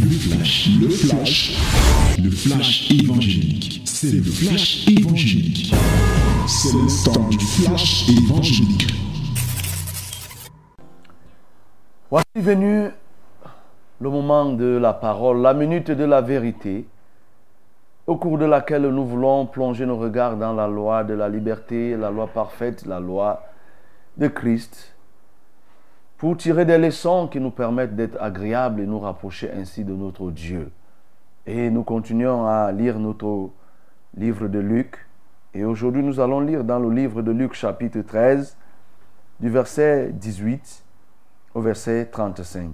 Le flash, le flash, le flash évangélique. C'est le flash évangélique. C'est le temps du flash évangélique. Voici venu le moment de la parole, la minute de la vérité, au cours de laquelle nous voulons plonger nos regards dans la loi de la liberté, la loi parfaite, la loi de Christ, pour tirer des leçons qui nous permettent d'être agréables et nous rapprocher ainsi de notre Dieu. Et nous continuons à lire notre livre de Luc. Et aujourd'hui, nous allons lire dans le livre de Luc chapitre 13, du verset 18 au verset 35.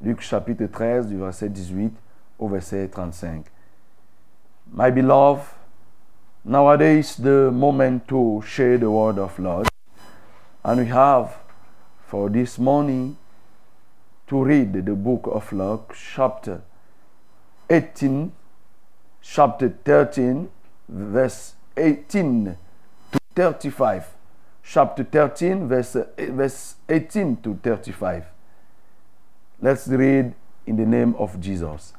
Luc chapitre 13, du verset 18 au verset 35. My beloved, nowadays the moment to share the word of Lord. And we have for this morning to read the book of Luke, chapter 18, chapter 13, verse 18 to 35. Chapter 13, verse, verse 18 to 35. Let's read in the name of Jesus.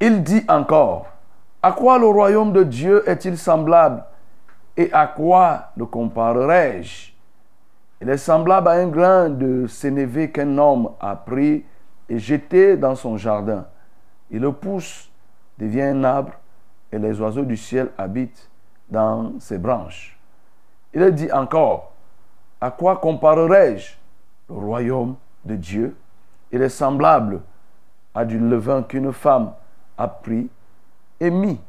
Il dit encore, à quoi le royaume de Dieu est-il semblable et à quoi le comparerai-je Il est semblable à un grain de sénévé qu'un homme a pris et jeté dans son jardin. Il le pousse, devient un arbre et les oiseaux du ciel habitent dans ses branches. Il dit encore, à quoi comparerai-je le royaume de Dieu? Il est semblable à du levain qu'une femme a pris et mis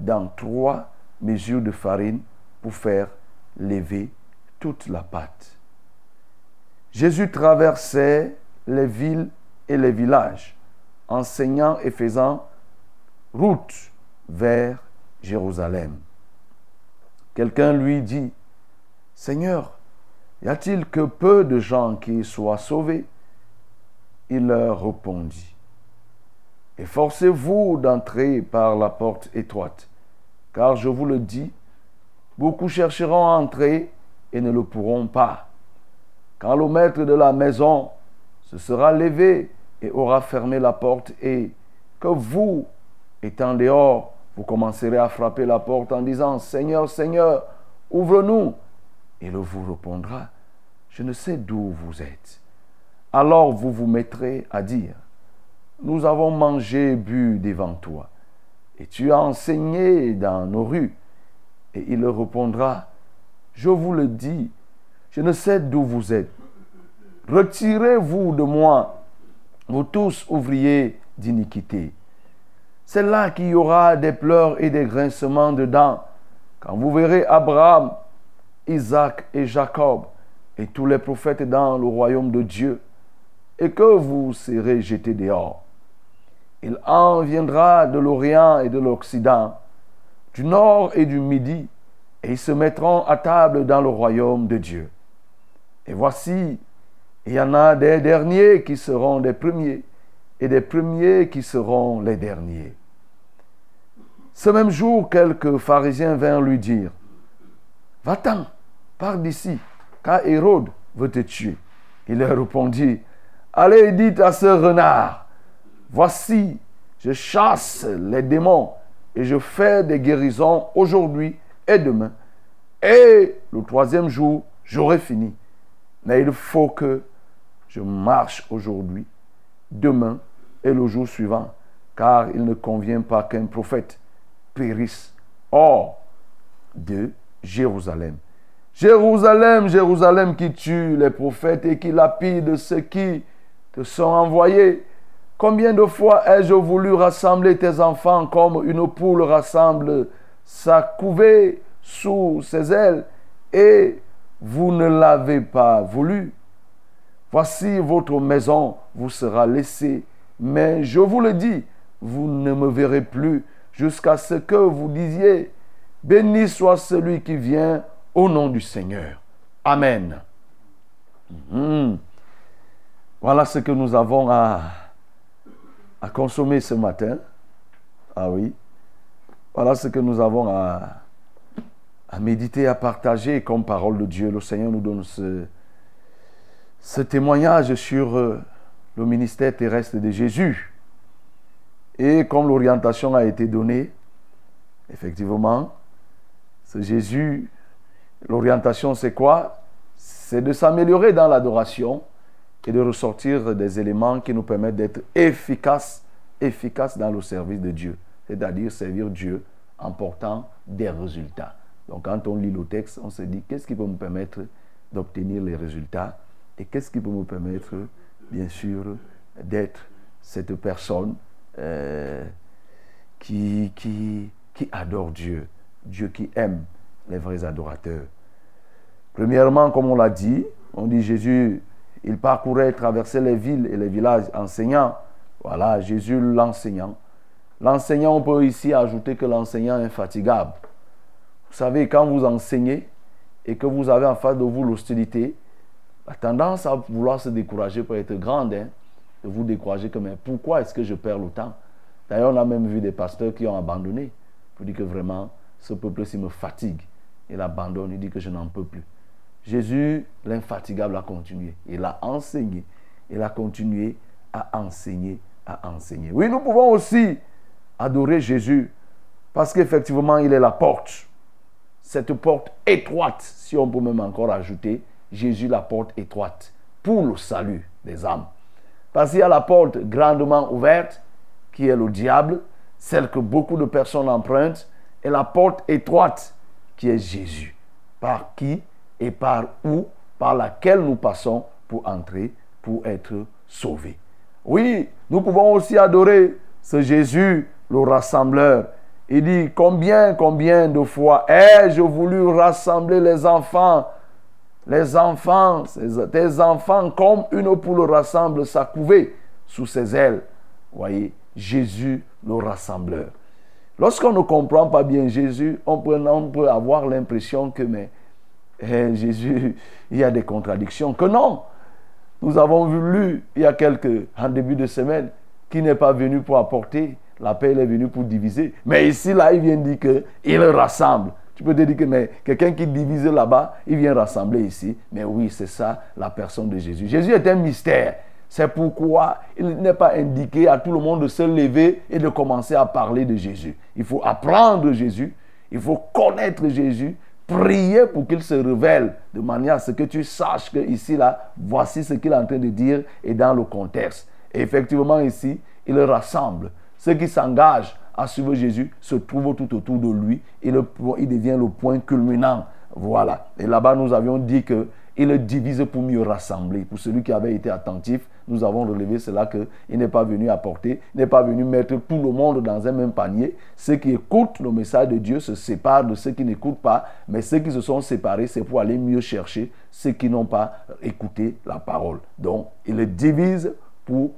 dans trois mesures de farine pour faire lever toute la pâte. Jésus traversait les villes et les villages, enseignant et faisant route vers Jérusalem. Quelqu'un lui dit, Seigneur, y a-t-il que peu de gens qui soient sauvés? Il leur répondit, Efforcez-vous d'entrer par la porte étroite, car je vous le dis, beaucoup chercheront à entrer et ne le pourront pas. Quand le maître de la maison se sera levé et aura fermé la porte, et que vous, étant dehors, vous commencerez à frapper la porte en disant, Seigneur, Seigneur, ouvre-nous. Il vous répondra, je ne sais d'où vous êtes. Alors vous vous mettrez à dire, nous avons mangé et bu devant toi, et tu as enseigné dans nos rues. Et il répondra, je vous le dis, je ne sais d'où vous êtes. Retirez-vous de moi, vous tous ouvriers d'iniquité. C'est là qu'il y aura des pleurs et des grincements de dents, quand vous verrez Abraham, Isaac et Jacob et tous les prophètes dans le royaume de Dieu, et que vous serez jetés dehors. Il en viendra de l'Orient et de l'Occident, du Nord et du Midi, et ils se mettront à table dans le royaume de Dieu. Et voici, il y en a des derniers qui seront des premiers, et des premiers qui seront les derniers. Ce même jour, quelques pharisiens vinrent lui dire, Va-t'en, pars d'ici, car Hérode veut te tuer. Il leur répondit, Allez, dites à ce renard, Voici, je chasse les démons et je fais des guérisons aujourd'hui et demain. Et le troisième jour, j'aurai fini. Mais il faut que je marche aujourd'hui, demain et le jour suivant, car il ne convient pas qu'un prophète périsse hors de Jérusalem. Jérusalem, Jérusalem qui tue les prophètes et qui lapide ceux qui te sont envoyés. Combien de fois ai-je voulu rassembler tes enfants comme une poule rassemble sa couvée sous ses ailes et vous ne l'avez pas voulu. Voici votre maison vous sera laissée, mais je vous le dis, vous ne me verrez plus jusqu'à ce que vous disiez, béni soit celui qui vient au nom du Seigneur. Amen. Mhm. Voilà ce que nous avons à, à consommer ce matin. Ah oui. Voilà ce que nous avons à, à méditer, à partager comme parole de Dieu. Le Seigneur nous donne ce, témoignage sur euh, le ministère terrestre de Jésus. Et comme l'orientation a été donnée, effectivement, ce Jésus, l'orientation c'est quoi? C'est de s'améliorer dans l'adoration et de ressortir des éléments qui nous permettent d'être efficaces, efficaces dans le service de Dieu, c'est-à-dire servir Dieu en portant des résultats. Donc quand on lit le texte, on se dit qu'est-ce qui peut me permettre d'obtenir les résultats et qu'est-ce qui peut me permettre, bien sûr, d'être cette personne euh, qui, qui, qui adore Dieu, Dieu qui aime les vrais adorateurs. Premièrement, comme on l'a dit, on dit Jésus, il parcourait, traversait les villes et les villages enseignant. Voilà, Jésus l'enseignant. L'enseignant, on peut ici ajouter que l'enseignant est infatigable. Vous savez, quand vous enseignez et que vous avez en face de vous l'hostilité, la tendance à vouloir se décourager peut être grande. Hein, de vous décourager que, mais pourquoi est-ce que je perds le temps? D'ailleurs, on a même vu des pasteurs qui ont abandonné pour dire que vraiment, ce peuple-ci me fatigue. Il abandonne, il dit que je n'en peux plus. Jésus, l'infatigable, a continué. Il a enseigné. Il a continué à enseigner, à enseigner. Oui, nous pouvons aussi adorer Jésus parce qu'effectivement, il est la porte. Cette porte étroite, si on peut même encore ajouter, Jésus la porte étroite pour le salut des âmes. Parce qu'il y a la porte grandement ouverte, qui est le diable, celle que beaucoup de personnes empruntent, et la porte étroite, qui est Jésus, par qui et par où, par laquelle nous passons pour entrer, pour être sauvés. Oui, nous pouvons aussi adorer ce Jésus, le rassembleur. Il dit, combien, combien de fois ai-je voulu rassembler les enfants, les enfants, tes enfants, comme une poule rassemble sa couvée sous ses ailes. Voyez, Jésus, le rassembleur. Lorsqu'on ne comprend pas bien Jésus, on peut, on peut avoir l'impression que mais, eh, Jésus, il y a des contradictions. Que non, nous avons vu lu il y a quelques, en début de semaine, qui n'est pas venu pour apporter la paix, est venu pour diviser. Mais ici, là, il vient dire qu'il rassemble. Tu peux te dire que mais quelqu'un qui divise là-bas, il vient rassembler ici. Mais oui, c'est ça la personne de Jésus. Jésus est un mystère. C'est pourquoi il n'est pas indiqué à tout le monde de se lever et de commencer à parler de Jésus. Il faut apprendre Jésus, il faut connaître Jésus, prier pour qu'il se révèle de manière à ce que tu saches que ici, là, voici ce qu'il est en train de dire et dans le contexte. Et effectivement, ici, il rassemble. Ceux qui s'engagent à suivre Jésus se trouvent tout autour de lui et il devient le point culminant. Voilà. Et là-bas, nous avions dit que il le divise pour mieux rassembler. Pour celui qui avait été attentif, nous avons relevé cela qu'il n'est pas venu apporter, n'est pas venu mettre tout le monde dans un même panier. Ceux qui écoutent le message de Dieu se séparent de ceux qui n'écoutent pas, mais ceux qui se sont séparés, c'est pour aller mieux chercher ceux qui n'ont pas écouté la parole. Donc, il divise pour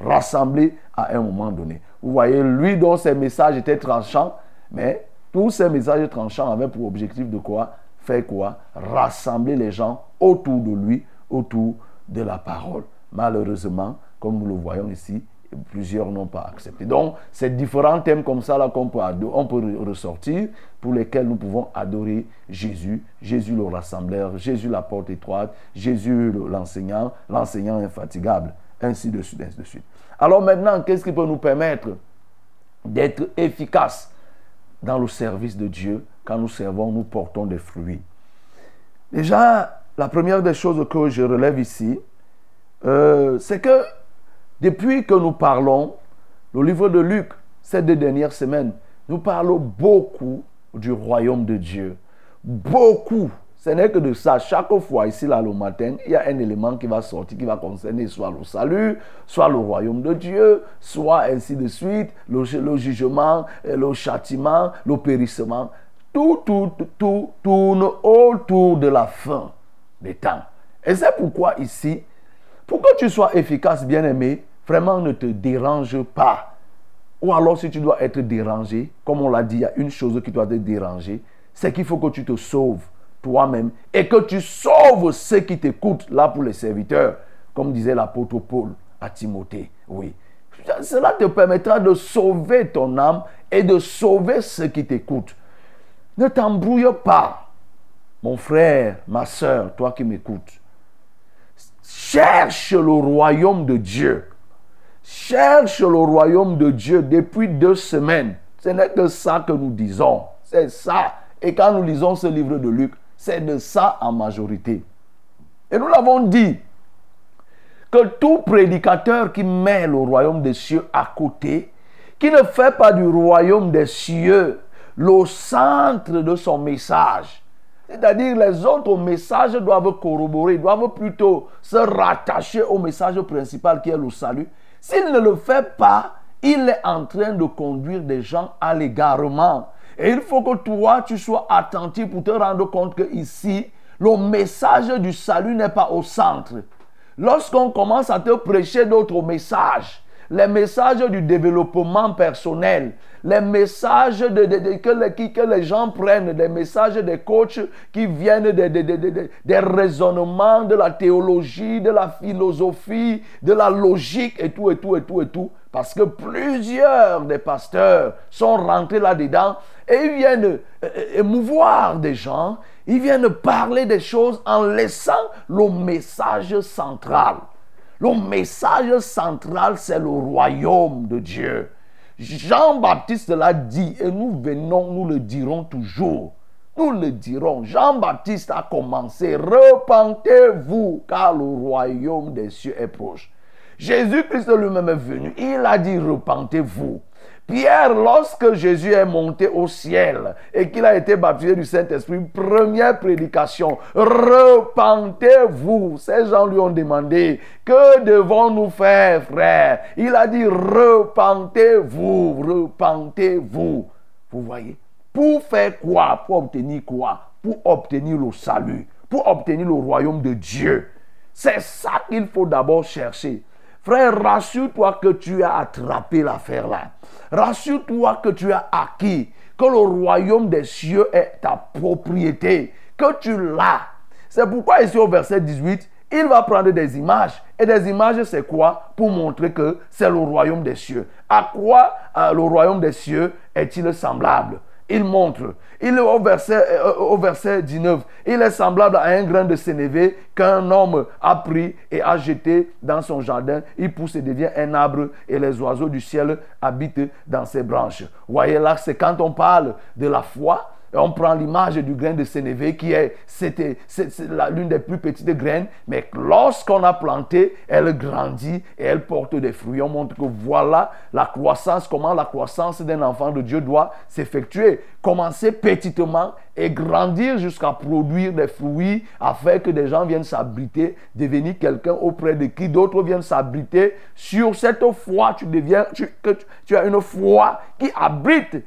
rassembler à un moment donné. Vous voyez, lui dont ses messages étaient tranchants, mais tous ces messages tranchants avaient pour objectif de quoi? Faire quoi? Rassembler les gens autour de lui, autour de la parole. Malheureusement, comme nous le voyons ici, plusieurs n'ont pas accepté. Donc, c'est différents thèmes comme ça là qu'on peut, on peut ressortir pour lesquels nous pouvons adorer Jésus, Jésus le rassembleur, Jésus la porte étroite, Jésus l'enseignant, l'enseignant infatigable, ainsi de suite, ainsi de suite. Alors maintenant, qu'est-ce qui peut nous permettre d'être efficaces dans le service de Dieu Quand nous servons, nous portons des fruits? Déjà, la première des choses que je relève ici, euh, c'est que depuis que nous parlons, le livre de Luc, ces deux dernières semaines, nous parlons beaucoup du royaume de Dieu. Beaucoup. Ce n'est que de ça. Chaque fois, ici, le matin, il y a un élément qui va sortir, qui va concerner soit le salut, soit le royaume de Dieu, soit ainsi de suite, le, le jugement, le châtiment, le périssement. Tout, tout, tout tourne autour de la fin des temps. Et c'est pourquoi ici, pour que tu sois efficace, bien-aimé, vraiment ne te dérange pas. Ou alors si tu dois être dérangé, comme on l'a dit, il y a une chose qui doit te déranger, c'est qu'il faut que tu te sauves toi-même et que tu sauves ceux qui t'écoutent, là pour les serviteurs, comme disait l'apôtre Paul à Timothée. Oui. Cela te permettra de sauver ton âme et de sauver ceux qui t'écoutent. Ne t'embrouille pas, mon frère, ma soeur, toi qui m'écoutes. Cherche le royaume de Dieu cherche le royaume de Dieu depuis deux semaines. Ce n'est que ça que nous disons. C'est ça. Et quand nous lisons ce livre de Luc, c'est de ça en majorité. Et nous l'avons dit que tout prédicateur qui met le royaume des cieux à côté, qui ne fait pas du royaume des cieux le centre de son message, c'est-à-dire les autres messages doivent corroborer, doivent plutôt se rattacher au message principal qui est le salut. S'il ne le fait pas, il est en train de conduire des gens à l'égarement. Et il faut que toi, tu sois attentif pour te rendre compte que ici, le message du salut n'est pas au centre. Lorsqu'on commence à te prêcher d'autres messages, les messages du développement personnel, les messages de, que, les gens prennent, des messages des coachs qui viennent des raisonnements, de la théologie, de la philosophie, de la logique et tout, et tout, et tout, et tout. Parce que plusieurs des pasteurs sont rentrés là-dedans et ils viennent euh, émouvoir des gens, ils viennent parler des choses en laissant le message central. Le message central, c'est le royaume de Dieu. Jean-Baptiste l'a dit et nous venons, nous le dirons toujours. Nous le dirons. Jean-Baptiste a commencé. Repentez-vous car le royaume des cieux est proche. Jésus-Christ lui-même est venu. Il a dit repentez-vous. Pierre, lorsque Jésus est monté au ciel et qu'il a été baptisé du Saint-Esprit, première prédication, repentez-vous. Ces gens lui ont demandé, que devons-nous faire, frère? Il a dit, repentez-vous, repentez-vous. Vous voyez? Pour faire quoi? Pour obtenir quoi? Pour obtenir le salut, pour obtenir le royaume de Dieu. C'est ça qu'il faut d'abord chercher. Frère, rassure-toi que tu as attrapé l'affaire là. Rassure-toi que tu as acquis, que le royaume des cieux est ta propriété, que tu l'as. C'est pourquoi ici au verset 18, il va prendre des images. Et des images, c'est quoi? Pour montrer que c'est le royaume des cieux. À quoi euh, le royaume des cieux est-il semblable? Il montre. Il au verset, euh, au verset 19, il est semblable à un grain de sénévé qu'un homme a pris et a jeté dans son jardin. Il pousse et devient un arbre et les oiseaux du ciel habitent dans ses branches. Voyez là, c'est quand on parle de la foi, on prend l'image du grain de sénévé qui est, l'une des plus petites graines, mais lorsqu'on a planté, elle grandit et elle porte des fruits. On montre que voilà la croissance, comment la croissance d'un enfant de Dieu doit s'effectuer. Commencer petitement et grandir jusqu'à produire des fruits afin que des gens viennent s'abriter, devenir quelqu'un auprès de qui d'autres viennent s'abriter. Sur cette foi, tu deviens, tu as une foi qui abrite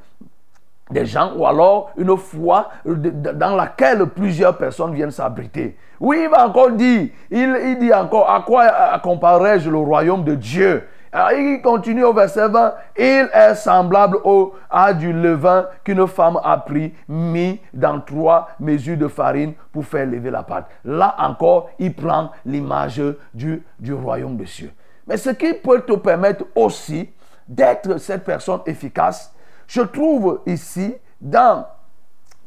des gens ou alors une foi dans laquelle plusieurs personnes viennent s'abriter. Oui, il va encore dire, il, dit encore, à quoi comparerai-je le royaume de Dieu? Il continue au verset 20, il est semblable au, à du levain qu'une femme a pris, mis dans trois mesures de farine pour faire lever la pâte. Là encore, il prend l'image du, du royaume de Dieu. Mais ce qui peut te permettre aussi d'être cette personne efficace, je trouve ici dans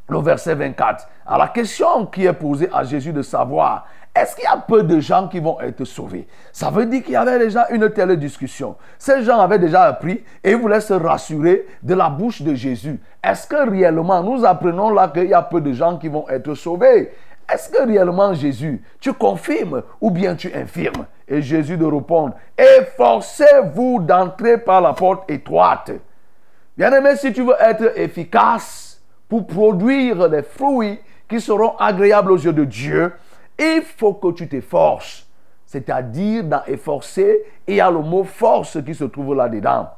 le verset 24, à la question qui est posée à Jésus de savoir, est-ce qu'il y a peu de gens qui vont être sauvés? Ça veut dire qu'il y avait déjà une telle discussion. Ces gens avaient déjà appris et voulaient se rassurer de la bouche de Jésus. Est-ce que réellement nous apprenons là qu'il y a peu de gens qui vont être sauvés? Est-ce que réellement Jésus, tu confirmes ou bien tu infirmes? Et Jésus de répondre, efforcez-vous d'entrer par la porte étroite. Bien-aimé, si tu veux être efficace pour produire des fruits qui seront agréables aux yeux de Dieu, il faut que tu t'efforces. C'est-à-dire dans efforcer, il y a le mot force qui se trouve là-dedans.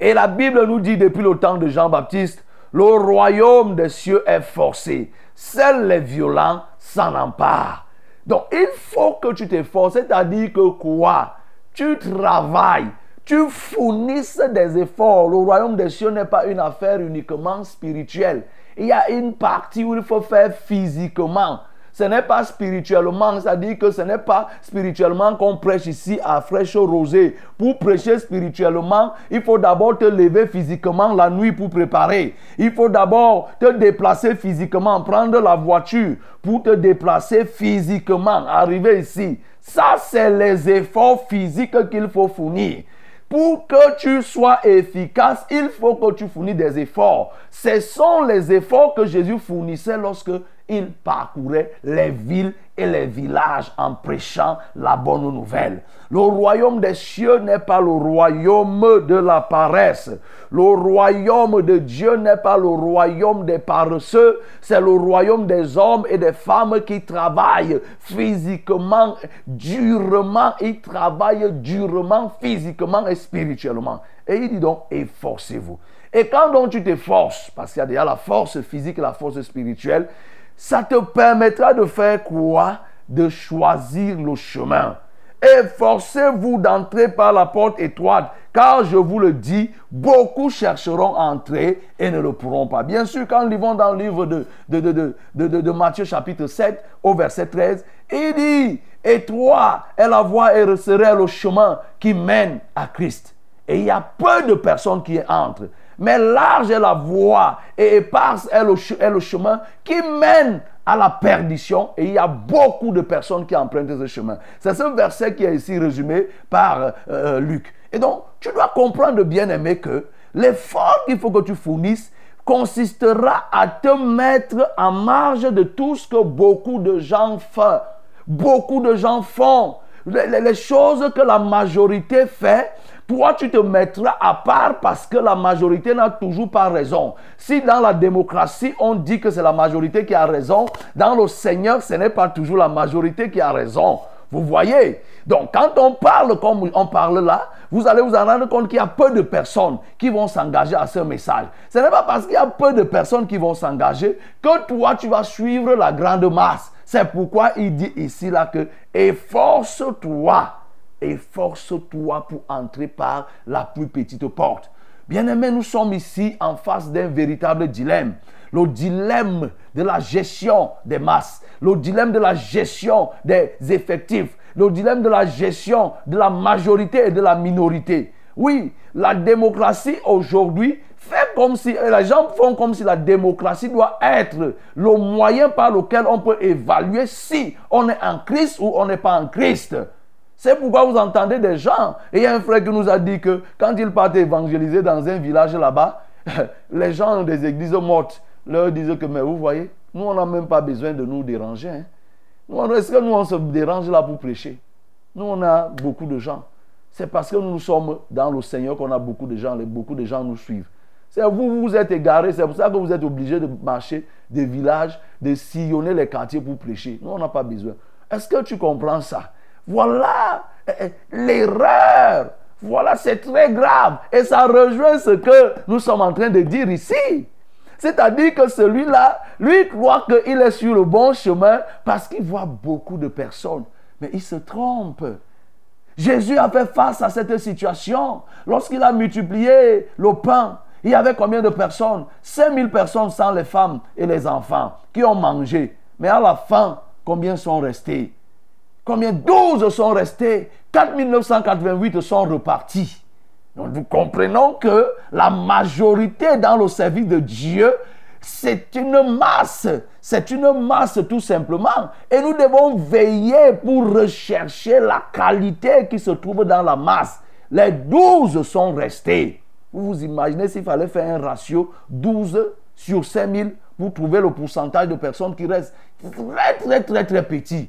Et la Bible nous dit depuis le temps de Jean-Baptiste, le royaume des cieux est forcé. Seuls les violents s'en emparent. Donc il faut que tu t'efforces, c'est-à-dire que quoi? Tu travailles tu fournisses des efforts. Le royaume des cieux n'est pas une affaire uniquement spirituelle. Il y a une partie où il faut faire physiquement. ce n'est pas spirituellement, c'est-à-dire que ce n'est pas spirituellement qu'on prêche ici à fraîche rosée. Pour prêcher spirituellement, il faut d'abord te lever physiquement la nuit pour préparer. Il faut d'abord te déplacer physiquement, prendre la voiture pour te déplacer physiquement, arriver ici. Ça, c'est les efforts physiques qu'il faut fournir. Pour que tu sois efficace, il faut que tu fournisses des efforts. Ce sont les efforts que Jésus fournissait lorsque il parcourait les villes et les villages en prêchant la bonne nouvelle. Le royaume des cieux n'est pas le royaume de la paresse. Le royaume de Dieu n'est pas le royaume des paresseux, c'est le royaume des hommes et des femmes qui travaillent physiquement, durement. Ils travaillent durement, physiquement et spirituellement. Et il dit donc, efforcez-vous. Et quand donc tu t'efforces, parce qu'il y a déjà la force physique et la force spirituelle, ça te permettra de faire quoi? De choisir le chemin. Efforcez-vous d'entrer par la porte étroite, car je vous le dis, beaucoup chercheront à entrer et ne le pourront pas. Bien sûr, quand nous lisons dans le livre de, de, de, de Matthieu chapitre 7 au verset 13, il dit, étroit est la voie et resserré le chemin qui mène à Christ. Et il y a peu de personnes qui entrent. Mais large est la voie et éparse est le, chemin qui mène à la perdition. Et il y a beaucoup de personnes qui empruntent ce chemin. C'est ce verset qui est ici résumé par euh, euh, Luc. Et donc, tu dois comprendre, bien aimé, que l'effort qu'il faut que tu fournisses consistera à te mettre en marge de tout ce que beaucoup de gens font. Beaucoup de gens font. les choses que la majorité fait, toi, tu te mettras à part parce que la majorité n'a toujours pas raison. Si dans la démocratie, on dit que c'est la majorité qui a raison, dans le Seigneur, ce n'est pas toujours la majorité qui a raison. Vous voyez? Donc, quand on parle comme on parle là, vous allez vous en rendre compte qu'il y a peu de personnes qui vont s'engager à ce message. Ce n'est pas parce qu'il y a peu de personnes qui vont s'engager que toi, tu vas suivre la grande masse. C'est pourquoi il dit ici là que efforce-toi Efforce-toi pour entrer par la plus petite porte. Bien-aimés, nous sommes ici en face d'un véritable dilemme. Le dilemme de la gestion des masses, le dilemme de la gestion des effectifs, le dilemme de la gestion de la majorité et de la minorité. Oui, la démocratie aujourd'hui fait comme si, les gens font comme si la démocratie doit être le moyen par lequel on peut évaluer si on est en Christ ou on n'est pas en Christ. C'est pourquoi vous entendez des gens. Et il y a un frère qui nous a dit que quand il partait évangéliser dans un village là-bas, les gens des églises mortes leur disaient que, mais vous voyez, nous, on n'a même pas besoin de nous déranger. Hein. Est-ce que nous, on se dérange là pour prêcher? Nous, on a beaucoup de gens. C'est parce que nous sommes dans le Seigneur qu'on a beaucoup de gens. beaucoup de gens nous suivent. C'est vous, vous êtes égarés. C'est pour ça que vous êtes obligés de marcher des villages, de sillonner les quartiers pour prêcher. Nous, on n'a pas besoin. Est-ce que tu comprends ça? Voilà eh, eh, l'erreur. Voilà, c'est très grave. Et ça rejoint ce que nous sommes en train de dire ici. C'est-à-dire que celui-là, lui croit qu'il est sur le bon chemin parce qu'il voit beaucoup de personnes. Mais il se trompe. Jésus a fait face à cette situation lorsqu'il a multiplié le pain. Il y avait combien de personnes? 5000 personnes sans les femmes et les enfants qui ont mangé. Mais à la fin, combien sont restés? Combien 12 sont restés? 4988 sont repartis. Donc nous comprenons que la majorité dans le service de Dieu, c'est une masse. C'est une masse tout simplement. Et nous devons veiller pour rechercher la qualité qui se trouve dans la masse. Les 12 sont restés. Vous vous imaginez s'il fallait faire un ratio 12 sur 5000 pour trouver le pourcentage de personnes qui restent très très très très petit.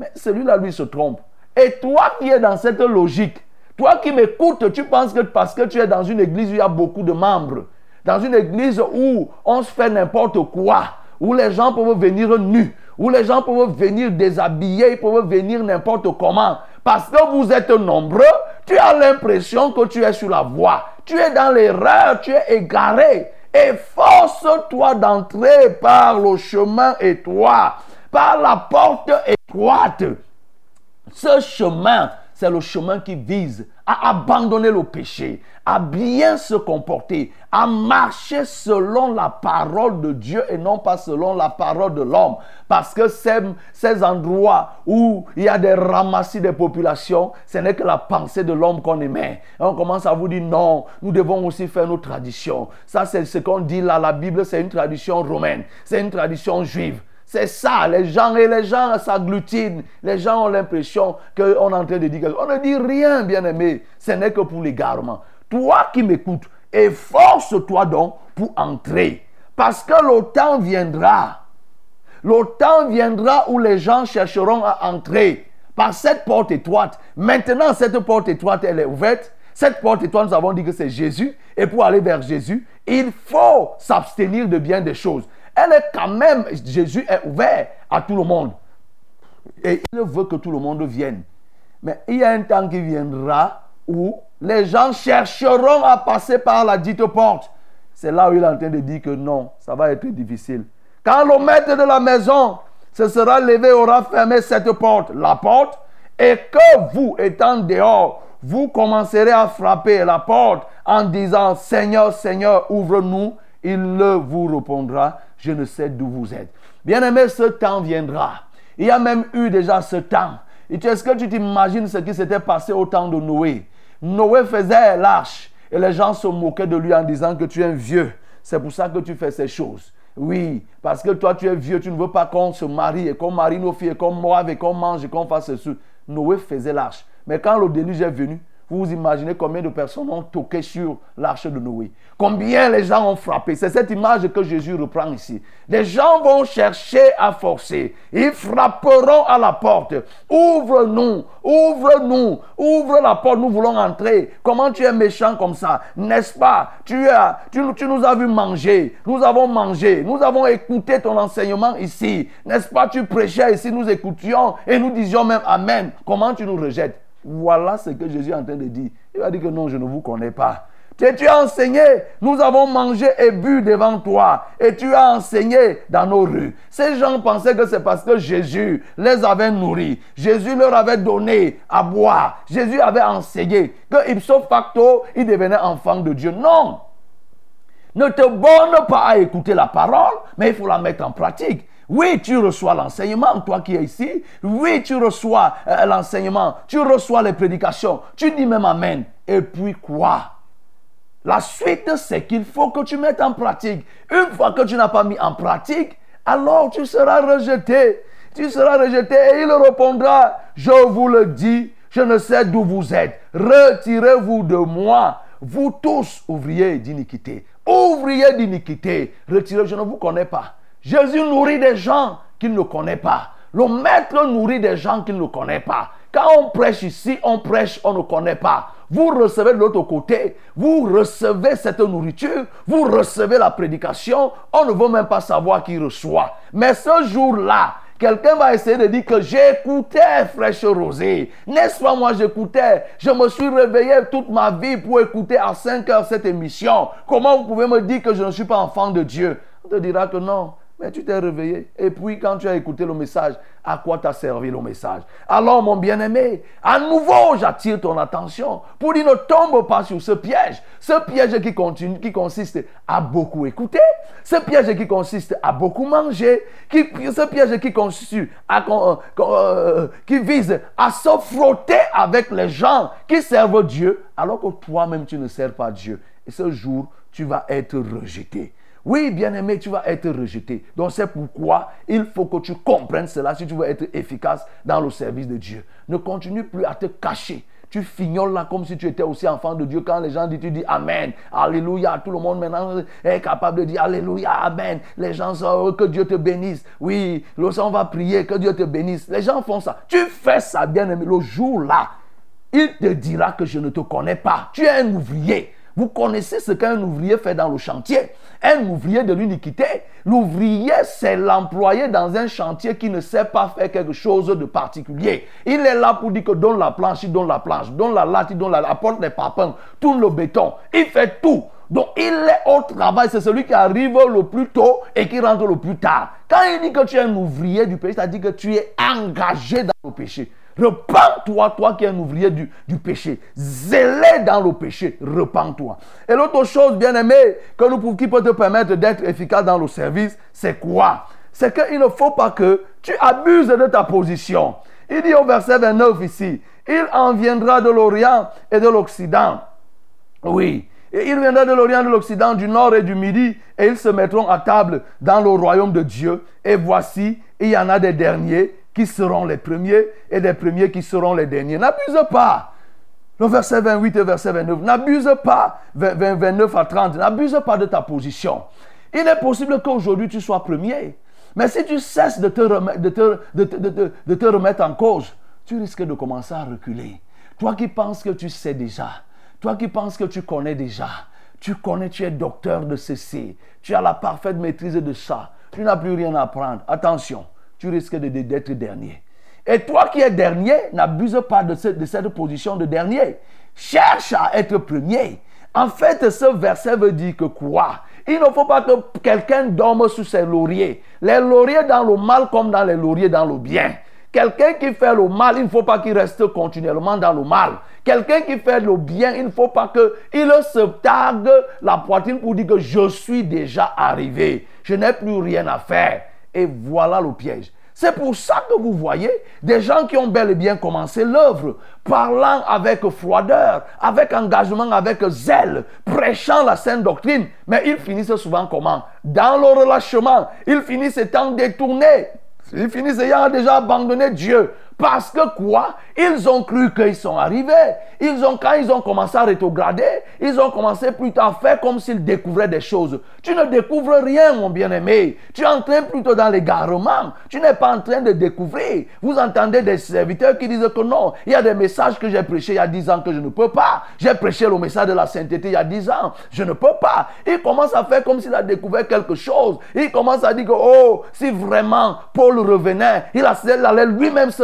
Mais celui-là, lui, se trompe. Et toi qui es dans cette logique, toi qui m'écoutes, tu penses que parce que tu es dans une église où il y a beaucoup de membres, dans une église où on se fait n'importe quoi, où les gens peuvent venir nus, où les gens peuvent venir déshabillés, ils peuvent venir n'importe comment. Parce que vous êtes nombreux, tu as l'impression que tu es sur la voie. Tu es dans l'erreur, tu es égaré. Et force-toi d'entrer par le chemin étroit, par la porte étroite. Ce chemin, c'est le chemin qui vise à abandonner le péché, à bien se comporter, à marcher selon la parole de Dieu et non pas selon la parole de l'homme. Parce que ces, ces endroits où il y a des ramassis de populations, ce n'est que la pensée de l'homme qu'on aimait. on commence à vous dire non, nous devons aussi faire nos traditions. Ça, c'est ce qu'on dit là. La Bible, c'est une tradition romaine, c'est une tradition juive. C'est ça, les gens et les gens s'agglutinent. Les gens ont l'impression qu'on est en train de dire On ne dit rien, bien-aimé. Ce n'est que pour l'égarement. Toi qui m'écoutes, efforce-toi donc pour entrer. Parce que le temps viendra. Le temps viendra où les gens chercheront à entrer par cette porte étroite. Maintenant, cette porte étroite, elle est ouverte. Cette porte étroite, nous avons dit que c'est Jésus. Et pour aller vers Jésus, il faut s'abstenir de bien des choses. Elle est quand même, Jésus est ouvert à tout le monde. Et il veut que tout le monde vienne. Mais il y a un temps qui viendra où les gens chercheront à passer par la dite porte. C'est là où il est en train de dire que non, ça va être difficile. Quand le maître de la maison se sera levé, aura fermé cette porte, la porte, et que vous, étant dehors, vous commencerez à frapper la porte en disant Seigneur, Seigneur, ouvre-nous, il ne vous répondra je ne sais d'où vous êtes. Bien-aimé, ce temps viendra. Il y a même eu déjà ce temps. Est-ce que tu t'imagines ce qui s'était passé au temps de Noé? Noé faisait l'arche et les gens se moquaient de lui en disant que tu es vieux. C'est pour ça que tu fais ces choses. Oui, parce que toi tu es vieux, tu ne veux pas qu'on se marie et qu'on marie nos filles et qu'on moive et qu'on mange et qu'on fasse ceci. Noé faisait l'arche. Mais quand le déluge est venu, vous imaginez combien de personnes ont toqué sur l'arche de Noé. Combien les gens ont frappé. C'est cette image que Jésus reprend ici. Les gens vont chercher à forcer. Ils frapperont à la porte. Ouvre-nous, ouvre-nous, ouvre la porte, nous voulons entrer. Comment tu es méchant comme ça? N'est-ce pas? Tu, as, tu, tu nous as vu manger. Nous avons mangé. Nous avons écouté ton enseignement ici. N'est-ce pas? Tu prêchais ici, nous écoutions et nous disions même Amen. Comment tu nous rejettes? Voilà ce que Jésus est en train de dire. Il va dire que non, je ne vous connais pas. Tu as enseigné, nous avons mangé et bu devant toi. Et tu as enseigné dans nos rues. Ces gens pensaient que c'est parce que Jésus les avait nourris. Jésus leur avait donné à boire. Jésus avait enseigné que ipso facto, ils devenaient enfants de Dieu. Non. Ne te borne pas à écouter la parole, mais il faut la mettre en pratique. Oui, tu reçois l'enseignement, toi qui es ici. Oui, tu reçois euh, l'enseignement. Tu reçois les prédications. Tu dis même Amen. Et puis quoi? La suite, c'est qu'il faut que tu mettes en pratique. Une fois que tu n'as pas mis en pratique, alors tu seras rejeté. Tu seras rejeté et il répondra, je vous le dis, je ne sais d'où vous êtes. Retirez-vous de moi, vous tous ouvriers d'iniquité. Ouvriers d'iniquité, retirez, je ne vous connais pas. Jésus nourrit des gens qu'il ne connaît pas. Le maître nourrit des gens qu'il ne connaît pas. Quand on prêche ici, on prêche, on ne connaît pas. Vous recevez de l'autre côté, vous recevez cette nourriture, vous recevez la prédication, on ne veut même pas savoir qui reçoit. Mais ce jour-là, quelqu'un va essayer de dire que j'écoutais Fraîche Rosée. N'est-ce pas moi j'écoutais? Je me suis réveillé toute ma vie pour écouter à 5 heures cette émission. Comment vous pouvez me dire que je ne suis pas enfant de Dieu? On te dira que non. Mais tu t'es réveillé. Et puis, quand tu as écouté le message, à quoi t'a servi le message? Alors, mon bien-aimé, à nouveau, j'attire ton attention pour dire ne tombe pas sur ce piège. Ce piège qui consiste à beaucoup écouter. Ce piège qui consiste à beaucoup manger. Qui, ce piège qui consiste à, euh, euh, qui vise à se frotter avec les gens qui servent Dieu, alors que toi-même, tu ne sers pas Dieu. Et ce jour, tu vas être rejeté. Oui, bien-aimé, tu vas être rejeté. Donc c'est pourquoi il faut que tu comprennes cela si tu veux être efficace dans le service de Dieu. Ne continue plus à te cacher. Tu fignoles là comme si tu étais aussi enfant de Dieu. Quand les gens disent, tu dis Amen, Alléluia. Tout le monde maintenant est capable de dire Alléluia, Amen. Les gens sont, que Dieu te bénisse. Oui, le va prier, que Dieu te bénisse. Les gens font ça. Tu fais ça, bien-aimé. Le jour là, il te dira que je ne te connais pas. Tu es un ouvrier. Vous connaissez ce qu'un ouvrier fait dans le chantier. Un ouvrier de l'iniquité. L'ouvrier, c'est l'employé dans un chantier qui ne sait pas faire quelque chose de particulier. Il est là pour dire que donne la planche, il donne la planche, donne la latte, il donne la, apporte les papins, tourne le béton. Il fait tout. Donc il est au travail, c'est celui qui arrive le plus tôt et qui rentre le plus tard. Quand il dit que tu es un ouvrier du péché, ça dit que tu es engagé dans le péché. Repends-toi, toi qui es un ouvrier du, péché. Zélé dans le péché, repends-toi. Et l'autre chose, bien aimé, que nous, qui peut te permettre d'être efficace dans le service, c'est quoi? C'est qu'il ne faut pas que tu abuses de ta position. Il dit au verset 29 ici, il en viendra de l'Orient et de l'Occident. Oui. Et il viendra de l'Orient, de l'Occident, du Nord et du Midi, et ils se mettront à table dans le royaume de Dieu. Et voici, il y en a des derniers qui seront les premiers et des premiers qui seront les derniers. N'abuse pas. Le verset 28 et verset 29. N'abuse pas, 29 à 30. N'abuse pas de ta position. Il est possible qu'aujourd'hui tu sois premier. Mais si tu cesses de te, remettre, de, te, de te remettre en cause, tu risques de commencer à reculer. Toi qui penses que tu sais déjà, toi qui penses que tu connais déjà, tu connais, tu es docteur de ceci, tu as la parfaite maîtrise de ça, tu n'as plus rien à apprendre. Attention, tu risques d'être dernier. Et toi qui es dernier, n'abuse pas de cette, de cette position de dernier. Cherche à être premier. En fait, ce verset veut dire que quoi? Il ne faut pas que quelqu'un dorme sous ses lauriers. Les lauriers dans le mal comme dans les lauriers dans le bien. Quelqu'un qui fait le mal, il ne faut pas qu'il reste continuellement dans le mal. Quelqu'un qui fait le bien, il ne faut pas qu'il se targue la poitrine pour dire que je suis déjà arrivé. Je n'ai plus rien à faire. Et voilà le piège. C'est pour ça que vous voyez des gens qui ont bel et bien commencé l'œuvre, parlant avec froideur, avec engagement, avec zèle, prêchant la sainte doctrine, mais ils finissent souvent comment? Dans le relâchement, ils finissent étant détournés, ils finissent ayant déjà abandonné Dieu. Parce que quoi? Ils ont cru qu'ils sont arrivés. Ils ont, quand ils ont commencé à rétrograder, ils ont commencé plutôt à faire comme s'ils découvraient des choses. Tu ne découvres rien, mon bien-aimé. Tu es en train plutôt dans l'égarement. Tu n'es pas en train de découvrir. Vous entendez des serviteurs qui disent que non, il y a des messages que j'ai prêchés il y a 10 ans que je ne peux pas. J'ai prêché le message de la sainteté il y a 10 ans. Je ne peux pas. Il commence à faire comme s'il a découvert quelque chose. Il commence à dire que, oh, si vraiment Paul revenait, il allait lui-même se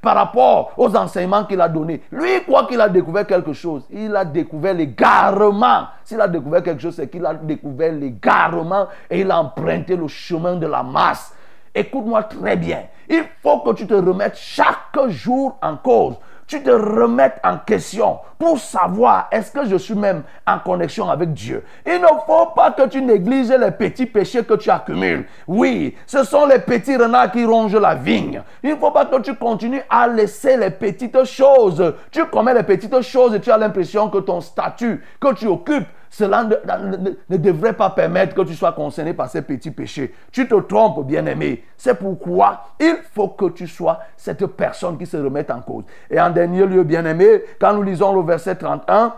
par rapport aux enseignements qu'il a donnés. Lui, quoi qu'il a découvert quelque chose, il a découvert l'égarement. S'il a découvert quelque chose, c'est qu'il a découvert l'égarement et il a emprunté le chemin de la masse. Écoute-moi très bien. Il faut que tu te remettes chaque jour en cause tu te remettes en question pour savoir est-ce que je suis même en connexion avec Dieu. Il ne faut pas que tu négliges les petits péchés que tu accumules. Oui, ce sont les petits renards qui rongent la vigne. Il ne faut pas que tu continues à laisser les petites choses. Tu commets les petites choses et tu as l'impression que ton statut que tu occupes cela ne, devrait pas permettre que tu sois concerné par ces petits péchés. Tu te trompes, bien-aimé. C'est pourquoi il faut que tu sois cette personne qui se remette en cause. Et en dernier lieu, bien-aimé, quand nous lisons le verset 31,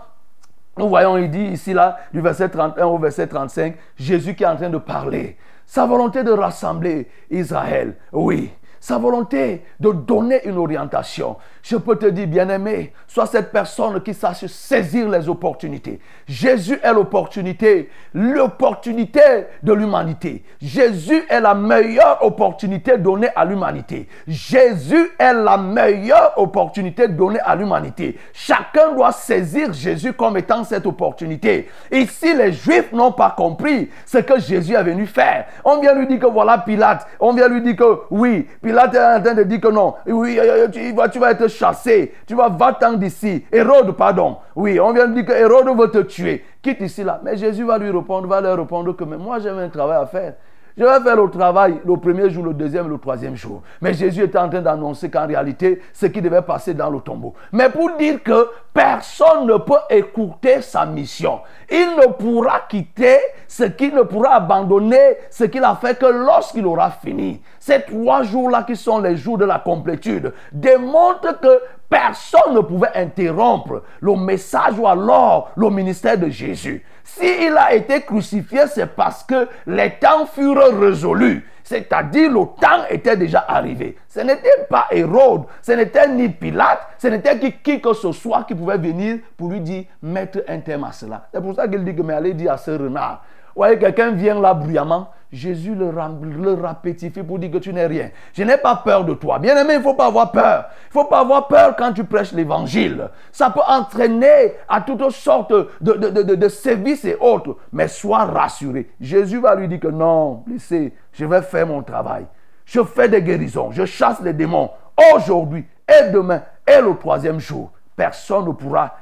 nous voyons, il dit ici, là, du verset 31 au verset 35, Jésus qui est en train de parler. Sa volonté de rassembler Israël. Oui, sa volonté de donner une orientation. Je peux te dire, bien-aimé, sois cette personne qui sache saisir les opportunités. Jésus est l'opportunité, l'opportunité de l'humanité. Jésus est la meilleure opportunité donnée à l'humanité. Jésus est la meilleure opportunité donnée à l'humanité. Chacun doit saisir Jésus comme étant cette opportunité. Si les Juifs n'ont pas compris ce que Jésus est venu faire, on vient lui dire que voilà Pilate, on vient lui dire que oui, Pilate Là, tu es en train de dire que non. Oui, tu vas, tu vas être chassé. Tu vas va-t'en d'ici. Hérode, pardon. Oui, on vient de dire que Hérode veut te tuer. Quitte ici là. Mais Jésus va lui répondre, va leur répondre que mais moi j'ai un travail à faire. Je vais faire le travail le premier jour, le deuxième, le troisième jour. Mais Jésus était en train d'annoncer qu'en réalité, ce qui devait passer dans le tombeau. Mais pour dire que personne ne peut écouter sa mission. Il ne pourra quitter ce qu'il ne pourra abandonner, ce qu'il a fait que lorsqu'il aura fini. Ces trois jours-là qui sont les jours de la complétude démontrent que personne ne pouvait interrompre le message ou alors le ministère de Jésus. S'il a été crucifié, c'est parce que les temps furent résolus. C'est-à-dire le temps était déjà arrivé. Ce n'était pas Hérode, ce n'était ni Pilate, ce n'était qui, qui, que ce soit qui pouvait venir pour lui dire mettre un terme à cela. C'est pour ça qu'il dit que mais allez dire à ce renard. Voyez, quelqu'un vient là bruyamment, Jésus le, le pour dire que tu n'es rien. Je n'ai pas peur de toi. Bien aimé, il ne faut pas avoir peur. Il ne faut pas avoir peur quand tu prêches l'évangile. Ça peut entraîner à toutes sortes de, de, et autres. Mais sois rassuré. Jésus va lui dire que non, laissez, je vais faire mon travail. Je fais des guérisons. Je chasse les démons aujourd'hui et demain, et le troisième jour. Personne ne pourra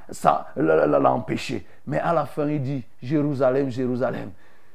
l'empêcher. Mais à la fin, il dit, Jérusalem, Jérusalem.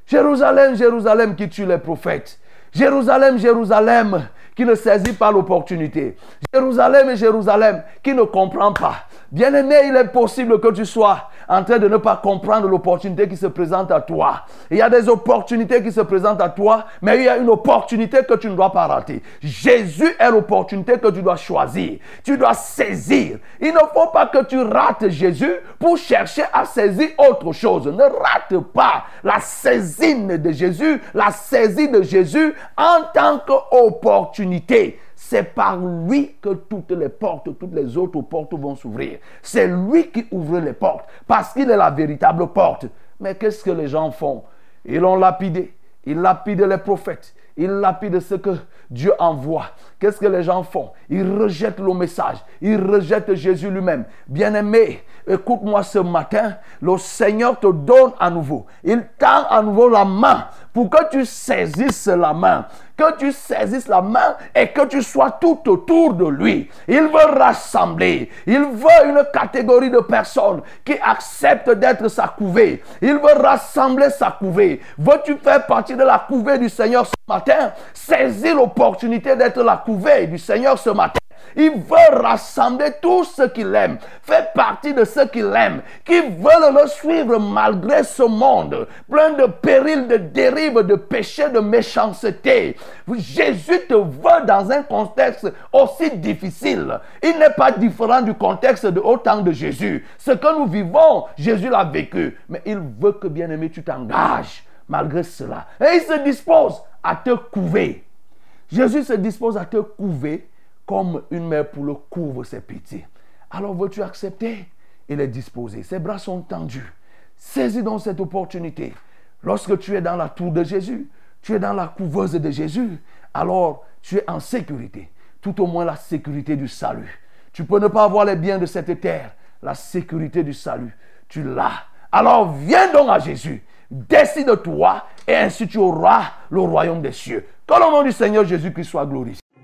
Jérusalem, Jérusalem qui tue les prophètes. Jérusalem, Jérusalem qui ne saisit pas l'opportunité. Jérusalem, Jérusalem qui ne comprend pas. Bien-aimé, il est possible que tu sois en train de ne pas comprendre l'opportunité qui se présente à toi. Il y a des opportunités qui se présentent à toi, mais il y a une opportunité que tu ne dois pas rater. Jésus est l'opportunité que tu dois choisir. Tu dois saisir. Il ne faut pas que tu rates Jésus pour chercher à saisir autre chose. Ne rate pas la saisine de Jésus, la saisie de Jésus en tant qu'opportunité. C'est par lui que toutes les portes, toutes les autres portes vont s'ouvrir. C'est lui qui ouvre les portes parce qu'il est la véritable porte. Mais qu'est-ce que les gens font? Ils l'ont lapidé. Ils lapident les prophètes. Ils lapident ce que Dieu envoie. Qu'est-ce que les gens font? Ils rejettent le message. Ils rejettent Jésus lui-même. Bien-aimé, écoute-moi ce matin. Le Seigneur te donne à nouveau. Il tend à nouveau la main pour que tu saisisses la main que tu saisisses la main et que tu sois tout autour de lui. Il veut rassembler. Il veut une catégorie de personnes qui acceptent d'être sa couvée. Il veut rassembler sa couvée. Veux-tu faire partie de la couvée du Seigneur ce matin? Saisis l'opportunité d'être la couvée du Seigneur ce matin. Il veut rassembler tous ceux qu'il aime, fait partie de ceux qu'il aime, qui veulent le suivre malgré ce monde, plein de périls, de dérives, de péchés, de méchanceté. Jésus te veut dans un contexte aussi difficile. Il n'est pas différent du contexte de au de Jésus. Ce que nous vivons, Jésus l'a vécu. Mais il veut que, bien aimé, tu t'engages malgré cela. Et il se dispose à te couver. Jésus se dispose à te couver comme une mère pour le couvre ses petits. Alors veux-tu accepter? Il est disposé. Ses bras sont tendus. Saisis donc cette opportunité. Lorsque tu es dans la tour de Jésus, tu es dans la couveuse de Jésus, alors tu es en sécurité. Tout au moins la sécurité du salut. Tu peux ne pas avoir les biens de cette terre. La sécurité du salut, tu l'as. Alors viens donc à Jésus. Décide-toi et ainsi tu auras le royaume des cieux. Que le nom du Seigneur Jésus-Christ soit glorifié.